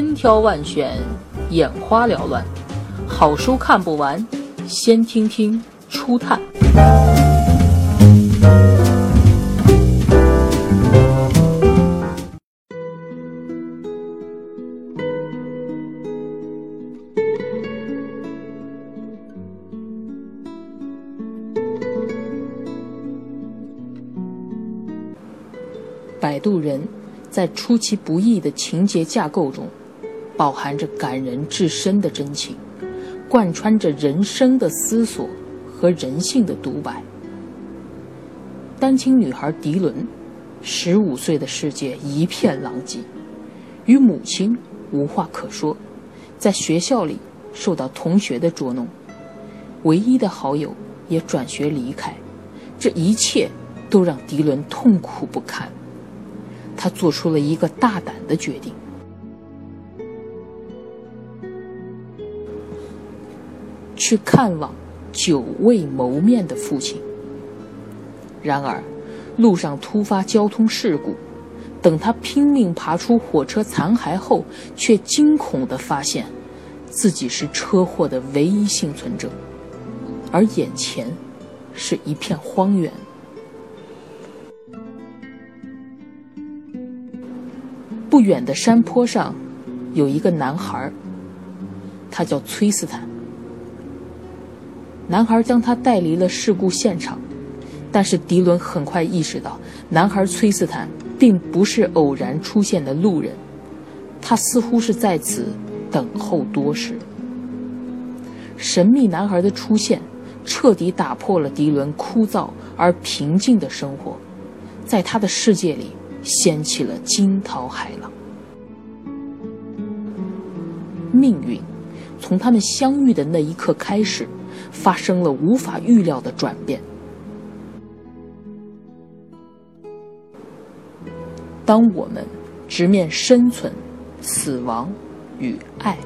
千挑万选，眼花缭乱，好书看不完，先听听初探。摆渡人在出其不意的情节架构中，饱含着感人至深的真情，贯穿着人生的思索和人性的独白。单亲女孩迪伦，十五岁的世界一片狼藉，与母亲无话可说，在学校里受到同学的捉弄，唯一的好友也转学离开，这一切都让迪伦痛苦不堪。他做出了一个大胆的决定，去看望久未谋面的父亲。然而，路上突发交通事故，等他拼命爬出火车残骸后，却惊恐地发现，自己是车祸的唯一幸存者，而眼前是一片荒原。不远的山坡上，有一个男孩，他叫崔斯坦。男孩将他带离了事故现场，但是迪伦很快意识到，男孩崔斯坦并不是偶然出现的路人，他似乎是在此等候多时。神秘男孩的出现，彻底打破了迪伦枯燥而平静的生活，在他的世界里。掀起了惊涛骇浪。命运从他们相遇的那一刻开始，发生了无法预料的转变。当我们直面生存、死亡与爱，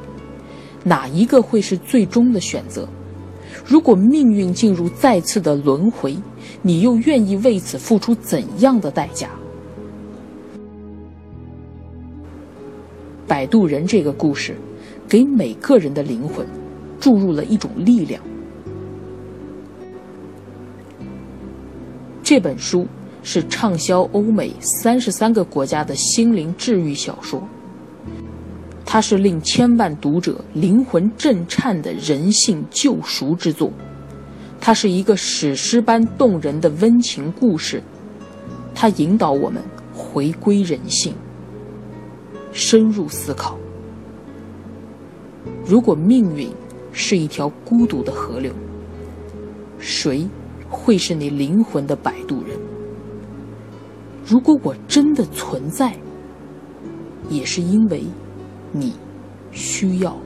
哪一个会是最终的选择？如果命运进入再次的轮回，你又愿意为此付出怎样的代价？摆渡人这个故事，给每个人的灵魂注入了一种力量。这本书是畅销欧美三十三个国家的心灵治愈小说，它是令千万读者灵魂震颤的人性救赎之作，它是一个史诗般动人的温情故事，它引导我们回归人性。深入思考：如果命运是一条孤独的河流，谁会是你灵魂的摆渡人？如果我真的存在，也是因为你需要。